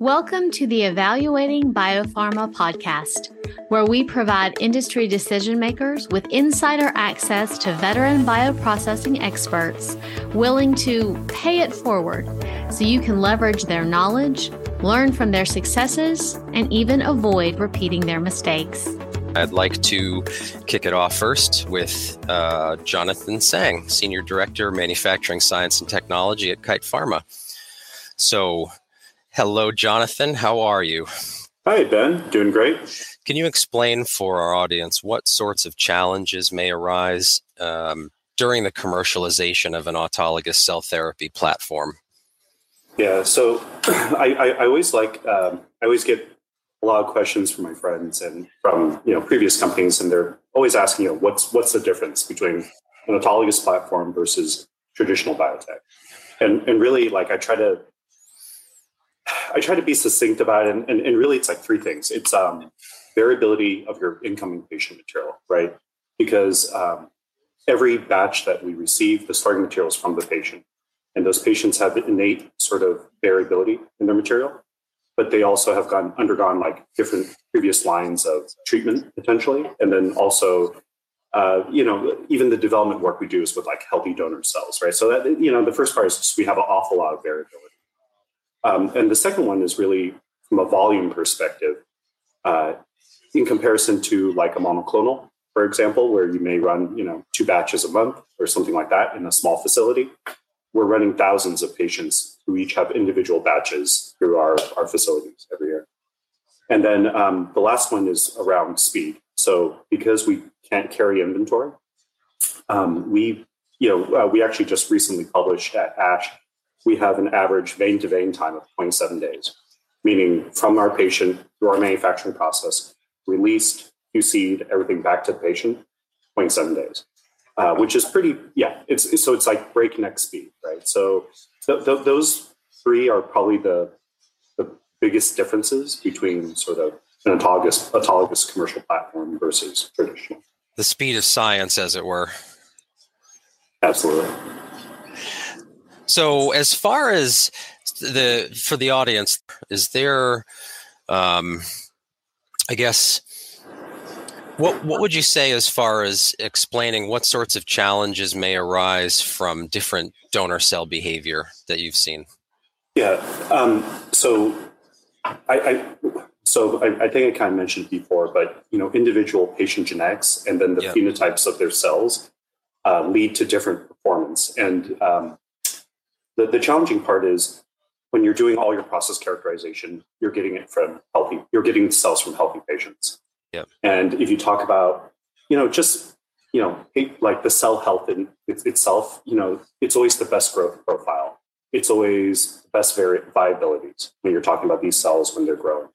Welcome to the Evaluating Biopharma podcast, where we provide industry decision makers with insider access to veteran bioprocessing experts willing to pay it forward so you can leverage their knowledge, learn from their successes, and even avoid repeating their mistakes. I'd like to kick it off first with uh, Jonathan Tsang, Senior Director, Manufacturing Science and Technology at Kite Pharma. So, Hello, Jonathan. How are you? Hi, Ben. Doing great. Can you explain for our audience what sorts of challenges may arise um, during the commercialization of an autologous cell therapy platform? Yeah, so I, I, I always like um, I always get a lot of questions from my friends and from you know previous companies, and they're always asking, you know, what's what's the difference between an autologous platform versus traditional biotech? And and really, like I try to I try to be succinct about it, and, and, and really, it's like three things. It's um, variability of your incoming patient material, right? Because um, every batch that we receive, the starting material is from the patient, and those patients have innate sort of variability in their material, but they also have gone undergone like different previous lines of treatment potentially, and then also. Uh, you know, even the development work we do is with like healthy donor cells, right? So that you know, the first part is just we have an awful lot of variability. Um, and the second one is really from a volume perspective, uh, in comparison to like a monoclonal, for example, where you may run, you know, two batches a month or something like that in a small facility. We're running thousands of patients who each have individual batches through our, our facilities every year. And then um, the last one is around speed. So because we can't carry inventory, um, we, you know, uh, we actually just recently published at ASH we have an average vein to vein time of 27 days, meaning from our patient through our manufacturing process, released, QC'd, everything back to the patient, 27 days, uh, which is pretty, yeah, it's, so it's like breakneck speed, right? So th- th- those three are probably the, the biggest differences between sort of an autologous, autologous commercial platform versus traditional. The speed of science, as it were. Absolutely. So, as far as the for the audience, is there, um, I guess, what what would you say as far as explaining what sorts of challenges may arise from different donor cell behavior that you've seen? Yeah. Um, so, I, I so I, I, think I kind of mentioned before, but you know, individual patient genetics and then the phenotypes of their cells uh, lead to different performance. And um, the, the challenging part is when you're doing all your process characterization, you're getting it from healthy, you're getting cells from healthy patients. And if you talk about, you know, just, you know, like the cell health in itself, you know, it's always the best growth profile. It's always the best vari- viabilities when you're talking about these cells when they're growing.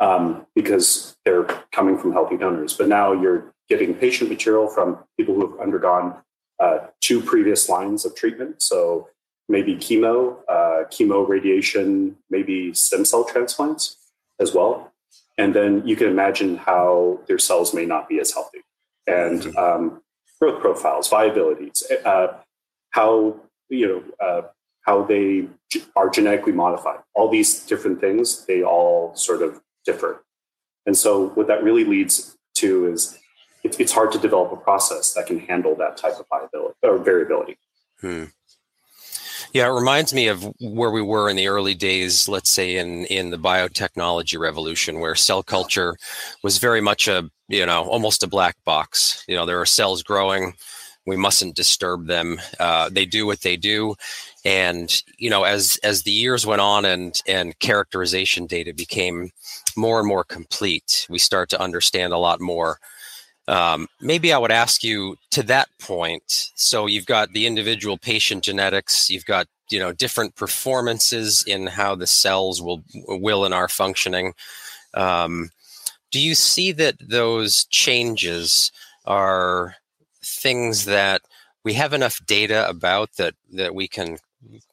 Um, because they're coming from healthy donors. But now you're getting patient material from people who have undergone uh, two previous lines of treatment. So maybe chemo, uh, chemo radiation, maybe stem cell transplants as well. And then you can imagine how their cells may not be as healthy and mm-hmm. um, growth profiles, viabilities, uh, how you know uh, how they are genetically modified. All these different things, they all sort of differ. And so, what that really leads to is it, it's hard to develop a process that can handle that type of viability or variability. Hmm. Yeah, it reminds me of where we were in the early days, let's say in in the biotechnology revolution, where cell culture was very much a you know almost a black box. You know, there are cells growing, we mustn't disturb them. Uh, they do what they do, and you know as as the years went on and and characterization data became more and more complete, we start to understand a lot more um, maybe I would ask you to that point. So you've got the individual patient genetics, you've got you know different performances in how the cells will will and are functioning. Um, do you see that those changes are things that we have enough data about that that we can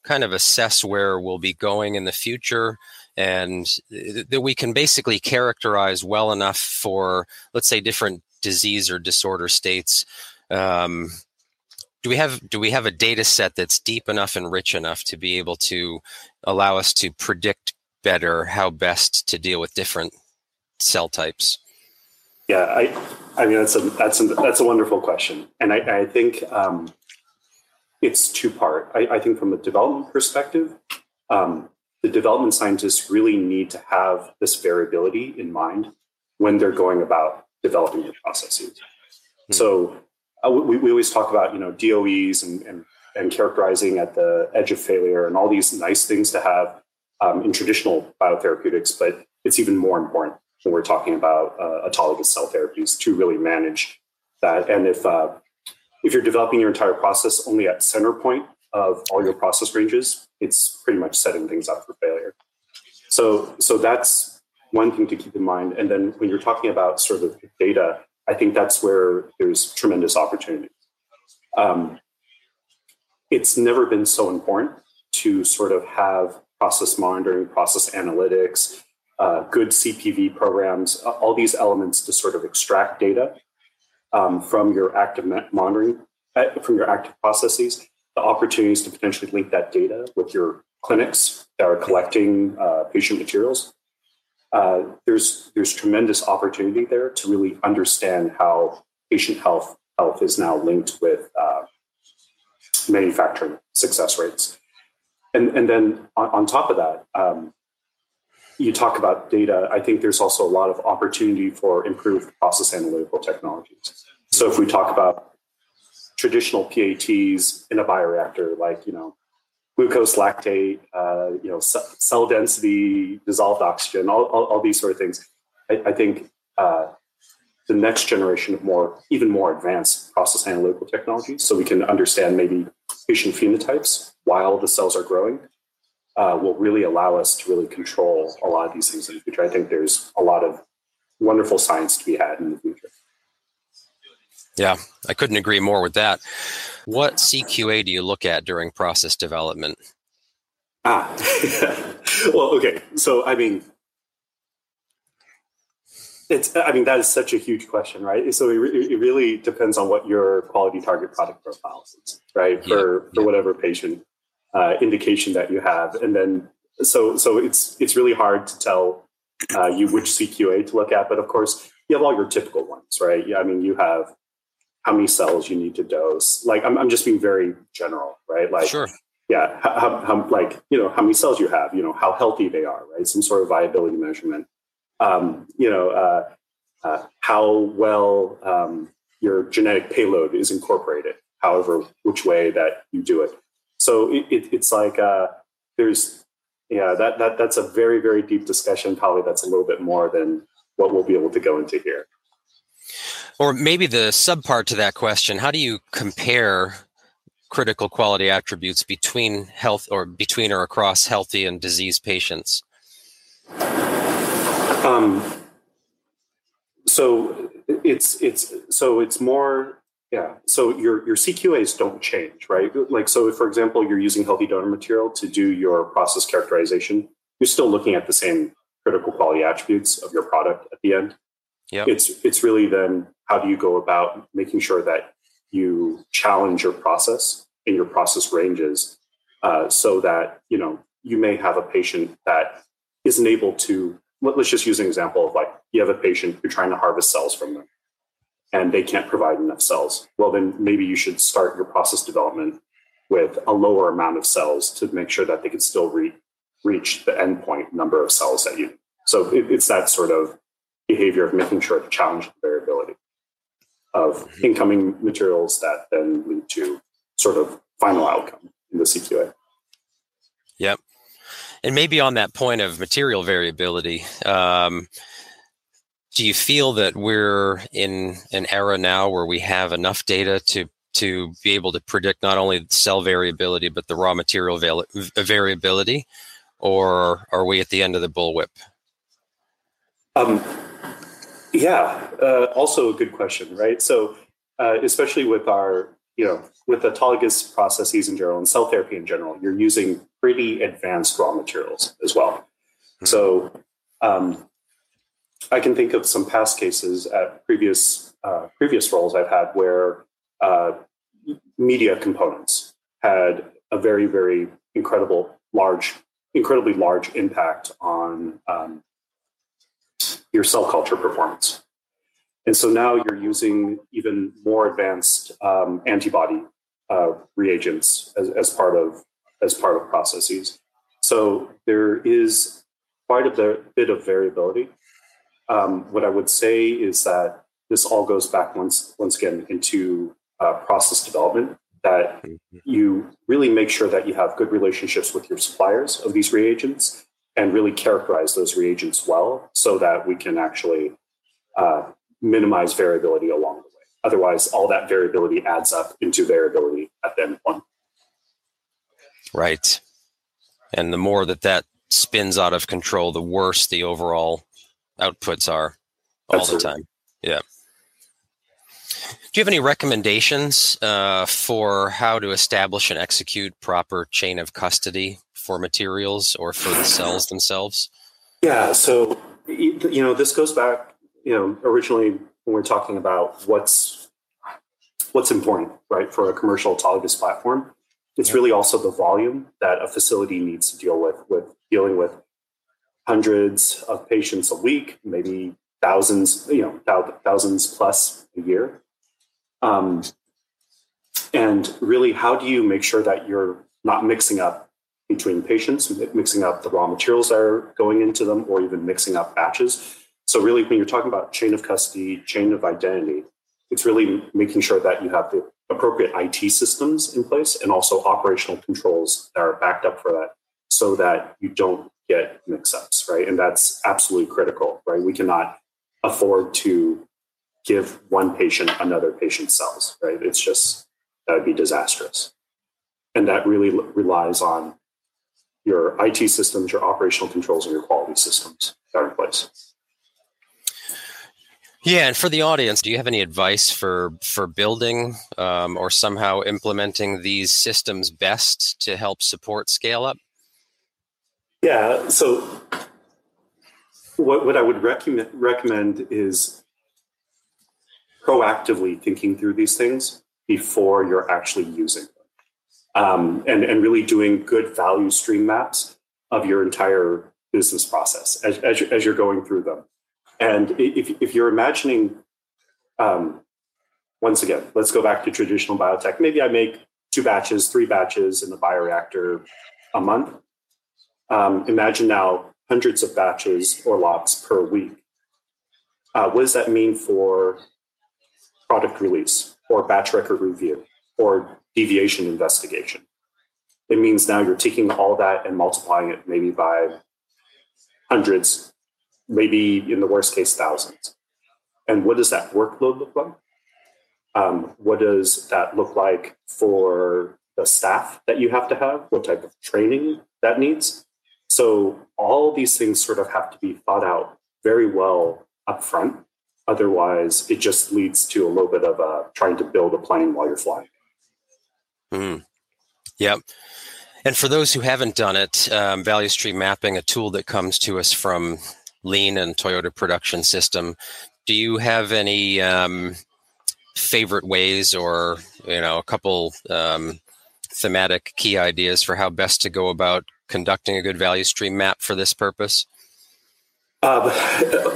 kind of assess where we'll be going in the future? and that we can basically characterize well enough for let's say different disease or disorder states. Um, do we have do we have a data set that's deep enough and rich enough to be able to allow us to predict better how best to deal with different cell types? Yeah, I, I mean that's a that's a that's a wonderful question, and I, I think um, it's two part. I, I, think from a development perspective, um, the development scientists really need to have this variability in mind when they're going about developing their processes. Hmm. So uh, we, we always talk about you know DOEs and, and and characterizing at the edge of failure and all these nice things to have um, in traditional biotherapeutics, but it's even more important when we're talking about uh, autologous cell therapies to really manage that. And if uh, if you're developing your entire process only at center point of all your process ranges, it's pretty much setting things up for failure. So so that's one thing to keep in mind. And then when you're talking about sort of data, I think that's where there's tremendous opportunity. Um, it's never been so important to sort of have process monitoring, process analytics, uh, good CPV programs, all these elements to sort of extract data um, from your active monitoring, uh, from your active processes, the opportunities to potentially link that data with your clinics that are collecting uh, patient materials. Uh, there's there's tremendous opportunity there to really understand how patient health health is now linked with uh, manufacturing success rates. And, and then on, on top of that, um, you talk about data. I think there's also a lot of opportunity for improved process analytical technologies. So if we talk about traditional PATs in a bioreactor, like you know, glucose lactate, uh, you know, cell density, dissolved oxygen, all, all, all these sort of things, I, I think uh, the next generation of more, even more advanced process analytical technologies, so we can understand maybe patient phenotypes while the cells are growing, uh, will really allow us to really control a lot of these things in the future. I think there's a lot of wonderful science to be had in the future. Yeah, I couldn't agree more with that. What CQA do you look at during process development? Ah, well, okay. So, I mean, it's, I mean, that is such a huge question, right? So it, re- it really depends on what your quality target product profile is, right? For, yeah, for whatever patient uh, indication that you have. And then, so, so it's, it's really hard to tell uh, you which CQA to look at, but of course you have all your typical ones, right? Yeah. I mean, you have how many cells you need to dose. Like, I'm, I'm just being very general, right? Like, sure. Yeah, how, how, like you know how many cells you have, you know how healthy they are, right? Some sort of viability measurement um, you know, uh, uh, how well um, your genetic payload is incorporated, however, which way that you do it. So it, it, it's like uh, there's, yeah, that, that that's a very, very deep discussion. Probably that's a little bit more than what we'll be able to go into here. Or maybe the subpart to that question how do you compare critical quality attributes between health or between or across healthy and diseased patients? Um, so it's it's so it's more yeah. So your your CQAs don't change, right? Like so, if, for example, you're using healthy donor material to do your process characterization, you're still looking at the same critical quality attributes of your product at the end. Yeah. It's it's really then how do you go about making sure that you challenge your process in your process ranges uh, so that you know you may have a patient that isn't able to let's just use an example of like you have a patient you're trying to harvest cells from them and they can't provide enough cells well then maybe you should start your process development with a lower amount of cells to make sure that they can still re- reach the endpoint number of cells that you so it, it's that sort of behavior of making sure to challenge the variability of mm-hmm. incoming materials that then lead to sort of final outcome in the CQA. Yep and maybe on that point of material variability, um, do you feel that we're in an era now where we have enough data to to be able to predict not only cell variability but the raw material val- variability, or are we at the end of the bullwhip? Um, yeah, uh, also a good question, right? So, uh, especially with our you know, with autologous processes in general and cell therapy in general, you're using pretty advanced raw materials as well. Mm-hmm. So um, I can think of some past cases at previous uh, previous roles I've had where uh, media components had a very very incredible large incredibly large impact on um, your cell culture performance. And so now you're using even more advanced um, antibody uh, reagents as, as part of as part of processes. So there is quite a bit of variability. Um, what I would say is that this all goes back once once again into uh, process development. That mm-hmm. you really make sure that you have good relationships with your suppliers of these reagents and really characterize those reagents well, so that we can actually uh, minimize variability along the way. Otherwise, all that variability adds up into variability at the endpoint. Right. And the more that that spins out of control, the worse the overall outputs are all Absolutely. the time. Yeah. Do you have any recommendations uh, for how to establish and execute proper chain of custody for materials or for the cells themselves? Yeah. So, you know, this goes back, you know, originally when we're talking about what's what's important, right, for a commercial autologous platform. It's really also the volume that a facility needs to deal with, with dealing with hundreds of patients a week, maybe thousands, you know, thousands plus a year. Um, and really, how do you make sure that you're not mixing up between patients, mixing up the raw materials that are going into them, or even mixing up batches? So, really, when you're talking about chain of custody, chain of identity, it's really making sure that you have the appropriate IT systems in place and also operational controls that are backed up for that so that you don't get mix ups, right? And that's absolutely critical, right? We cannot afford to give one patient another patient's cells, right? It's just, that would be disastrous. And that really relies on your IT systems, your operational controls, and your quality systems that are in place. Yeah, and for the audience, do you have any advice for for building um, or somehow implementing these systems best to help support scale up? Yeah, so what what I would recommend recommend is proactively thinking through these things before you're actually using them, um, and and really doing good value stream maps of your entire business process as as, as you're going through them. And if, if you're imagining, um, once again, let's go back to traditional biotech. Maybe I make two batches, three batches in the bioreactor a month. Um, imagine now hundreds of batches or lots per week. Uh, what does that mean for product release or batch record review or deviation investigation? It means now you're taking all that and multiplying it maybe by hundreds, maybe in the worst case, thousands. And what does that workload look like? Um, what does that look like for the staff that you have to have? What type of training that needs? So all these things sort of have to be thought out very well up front. Otherwise, it just leads to a little bit of uh, trying to build a plane while you're flying. Mm. Yep. And for those who haven't done it, um, value stream mapping, a tool that comes to us from lean and Toyota production system. Do you have any um, favorite ways or, you know, a couple um, thematic key ideas for how best to go about conducting a good value stream map for this purpose? Uh,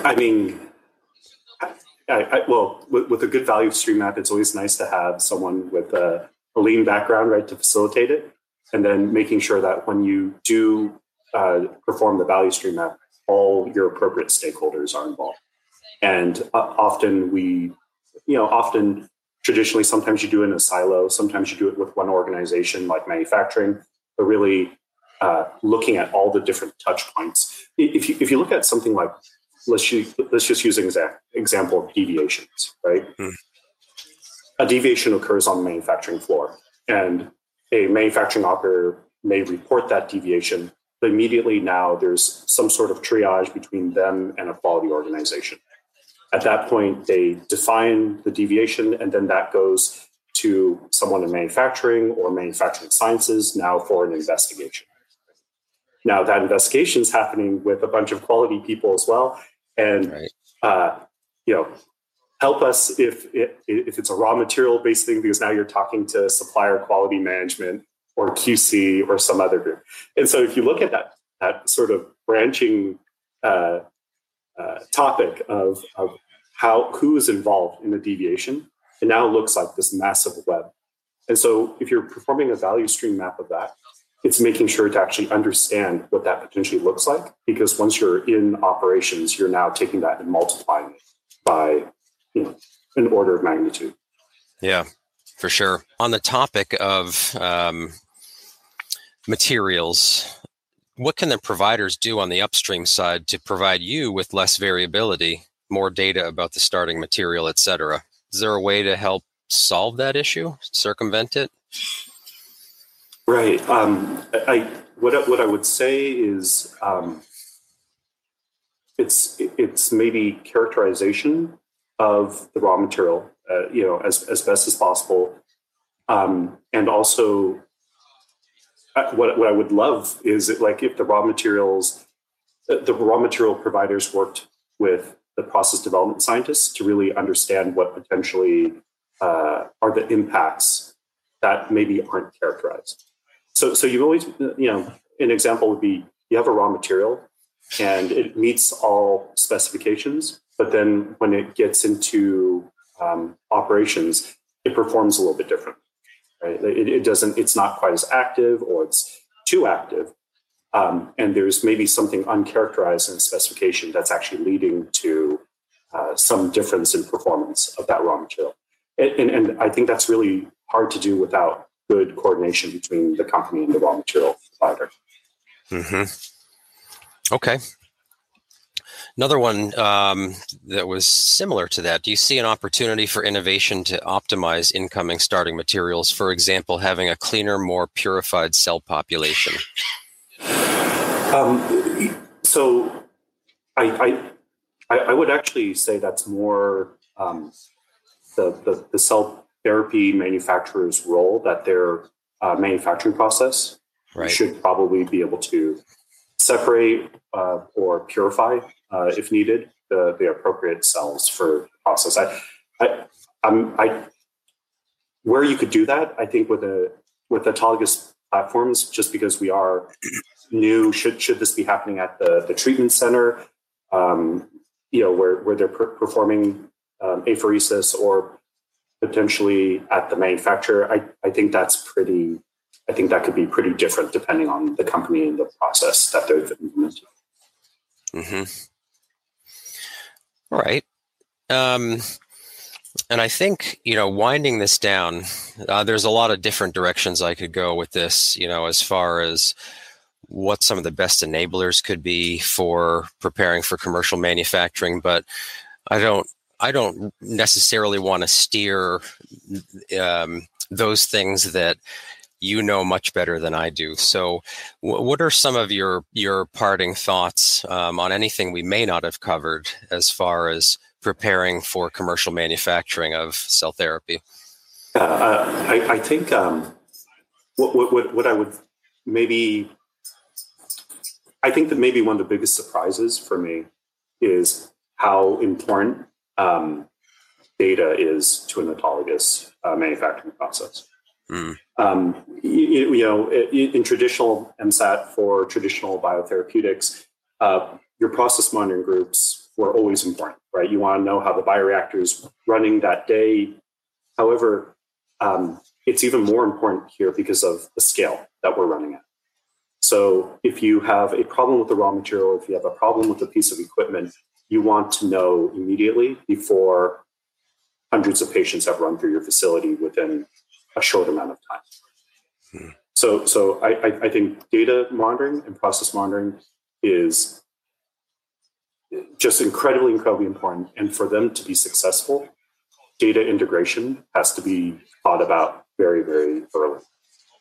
I mean, I, I, well, with, with, a good value stream map, it's always nice to have someone with a, a, lean background, right, to facilitate it. And then making sure that when you do uh, perform the value stream map, all your appropriate stakeholders are involved. And uh, often we, you know, often traditionally, sometimes you do it in a silo, sometimes you do it with one organization like manufacturing, but really uh, looking at all the different touch points. If you, if you look at something like, let's, use, let's just use an exact example of deviations, right? Hmm. A deviation occurs on the manufacturing floor, and a manufacturing operator may report that deviation but immediately now there's some sort of triage between them and a quality organization. At that point, they define the deviation, and then that goes to someone in manufacturing or manufacturing sciences now for an investigation. Now, that investigation is happening with a bunch of quality people as well. And, right. uh, you know, help us if, if it's a raw material based thing, because now you're talking to supplier quality management or QC or some other group. And so if you look at that that sort of branching uh, uh, topic of, of how who is involved in the deviation, it now looks like this massive web. And so, if you're performing a value stream map of that, it's making sure to actually understand what that potentially looks like. Because once you're in operations, you're now taking that and multiplying it by you know an order of magnitude. Yeah, for sure. On the topic of um, materials, what can the providers do on the upstream side to provide you with less variability, more data about the starting material, et cetera? Is there a way to help solve that issue, circumvent it? Right. Um, I what what I would say is um, it's it's maybe characterization of the raw material, uh, you know, as as best as possible, um, and also uh, what what I would love is it like if the raw materials, uh, the raw material providers worked with the process development scientists to really understand what potentially uh, are the impacts that maybe aren't characterized. So, so you always, you know, an example would be you have a raw material and it meets all specifications, but then when it gets into um, operations, it performs a little bit different. Right? It, it, doesn't. It's not quite as active, or it's too active, um, and there's maybe something uncharacterized in the specification that's actually leading to uh, some difference in performance of that raw material. And, and, and I think that's really hard to do without good coordination between the company and the raw material provider. Mm-hmm. Okay. Another one um, that was similar to that. Do you see an opportunity for innovation to optimize incoming starting materials? For example, having a cleaner, more purified cell population. Um, so, I, I, I would actually say that's more um, the, the, the cell therapy manufacturer's role that their uh, manufacturing process right. should probably be able to separate uh, or purify, uh, if needed, the, the appropriate cells for the process. I, I, I'm, I, where you could do that, I think with a with autologous platforms, just because we are new, should should this be happening at the the treatment center, um, you know, where where they're per- performing um, apheresis or potentially at the manufacturer, I, I think that's pretty, I think that could be pretty different depending on the company and the process that they've implemented. Mm-hmm. All right. Um, and I think, you know, winding this down, uh, there's a lot of different directions I could go with this, you know, as far as what some of the best enablers could be for preparing for commercial manufacturing. But I don't I don't necessarily want to steer um, those things that you know much better than I do. So, w- what are some of your your parting thoughts um, on anything we may not have covered as far as preparing for commercial manufacturing of cell therapy? Uh, I, I, think um, what, what, what I would maybe I think that maybe one of the biggest surprises for me is how important um, data is to an autologous uh, manufacturing process. Mm. Um, you, you, know, in, in, traditional MSAT for traditional biotherapeutics, uh, your process monitoring groups were always important, right? You want to know how the bioreactor is running that day. However, um, it's even more important here because of the scale that we're running at. So, if you have a problem with the raw material, if you have a problem with a piece of equipment, you want to know immediately before hundreds of patients have run through your facility within a short amount of time. Hmm. So, so I, I, think data monitoring and process monitoring is just incredibly, incredibly important. And for them to be successful, data integration has to be thought about very, very early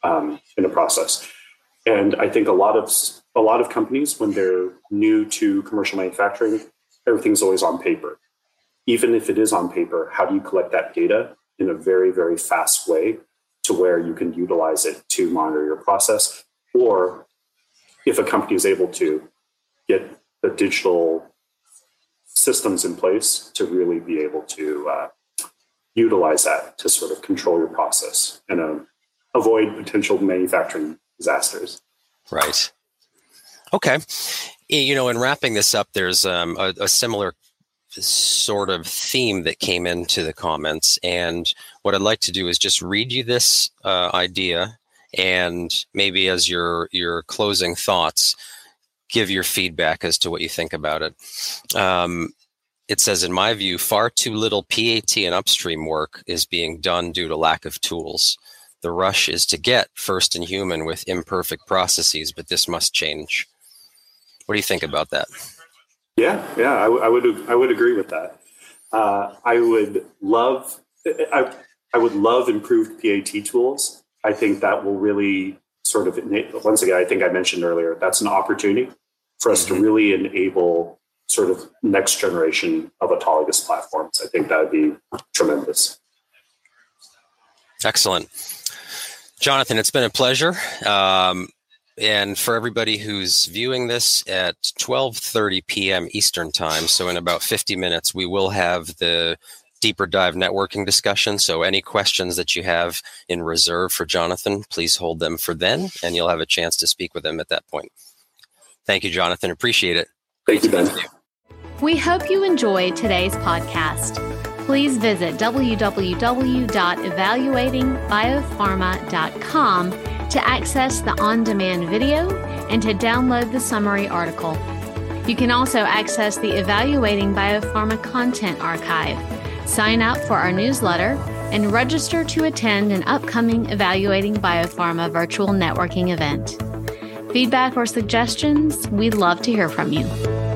um, in the process. And I think a lot of a lot of companies, when they're new to commercial manufacturing, everything's always on paper. Even if it is on paper, how do you collect that data in a very, very fast way to where you can utilize it to monitor your process? Or if a company is able to get the digital systems in place to really be able to uh, utilize that to sort of control your process and uh, avoid potential manufacturing disasters. Right. Okay. You know, in wrapping this up, there's um, a, a similar sort of theme that came into the comments. And what I'd like to do is just read you this uh, idea and maybe as your your closing thoughts, give your feedback as to what you think about it. Um, it says, in my view, far too little PAT and upstream work is being done due to lack of tools. The rush is to get first in human with imperfect processes, but this must change. What do you think about that? Yeah, yeah, I, w- I would I would agree with that. Uh, I would love I, I would love improved PAT tools. I think that will really sort of once again I think I mentioned earlier that's an opportunity for us mm-hmm. to really enable sort of next generation of autologous platforms. I think that would be tremendous. Excellent. Jonathan, it's been a pleasure. Um, and for everybody who's viewing this at 12:30 p.m. Eastern Time, so in about 50 minutes, we will have the deeper dive networking discussion. So any questions that you have in reserve for Jonathan, please hold them for then, and you'll have a chance to speak with him at that point. Thank you, Jonathan. Appreciate it. Thank you, Ben. We hope you enjoyed today's podcast. Please visit www.evaluatingbiopharma.com to access the on demand video and to download the summary article. You can also access the Evaluating Biopharma Content Archive, sign up for our newsletter, and register to attend an upcoming Evaluating Biopharma virtual networking event. Feedback or suggestions, we'd love to hear from you.